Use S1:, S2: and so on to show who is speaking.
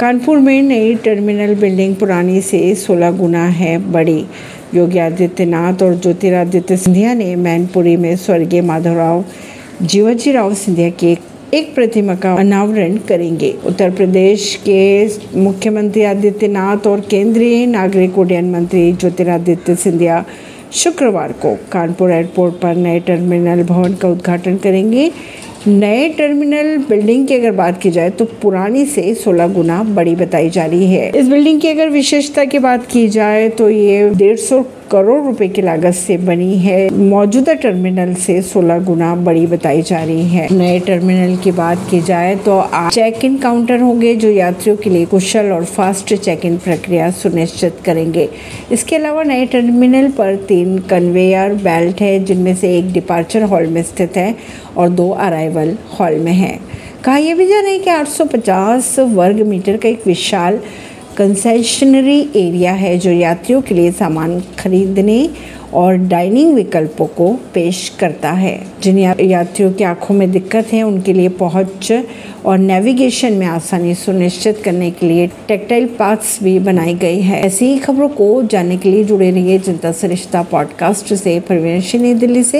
S1: कानपुर में नई terminal building पुरानी से 16 गुना है बड़ी। योगी आदित्यनाथ और ज्योतिरादित्य सिंधिया ने मैनपुरी में स्वर्गीय माधवराव जीवाजी राव सिंधिया की एक प्रतिमा का अनावरण करेंगे। उत्तर प्रदेश के मुख्यमंत्री आदित्यनाथ और केंद्रीय नागरिक उड्डयन मंत्री ज्योतिरादित्य सिंधिया शुक्रवार को कानपुर एयरपोर्ट पर नए टर्मिनल भवन का उद्घाटन करेंगे। नए टर्मिनल बिल्डिंग की अगर बात की जाए तो पुरानी से 16 गुना बड़ी बताई जा रही है। इस बिल्डिंग की अगर विशेषता की बात की जाए तो ये डेढ़ करोड़ रुपए की लागत से बनी है। मौजूदा टर्मिनल से 16 गुना बड़ी बताई जा रही है। नए टर्मिनल की बात की जाए तो चेक इन काउंटर होंगे जो यात्रियों के लिए कुशल और फास्ट चेक इन प्रक्रिया सुनिश्चित करेंगे। इसके अलावा नए टर्मिनल पर तीन कन्वेयर बेल्ट है, जिनमें से एक डिपार्चर हॉल में स्थित है और दो अराइवल हॉल में है। कहा यह भी जाना है कि 850 वर्ग मीटर का एक विशाल कंसेशनरी एरिया है जो यात्रियों के लिए सामान खरीदने और डाइनिंग विकल्पों को पेश करता है। जिन यात्रियों की आँखों में दिक्कत है, उनके लिए पहुँच और नेविगेशन में आसानी सुनिश्चित करने के लिए टेक्टाइल पाथ्स भी बनाई गई है। ऐसी ही खबरों को जानने के लिए जुड़े रहिए जनता सरिश्ता पॉडकास्ट से। परवीन दिल्ली से।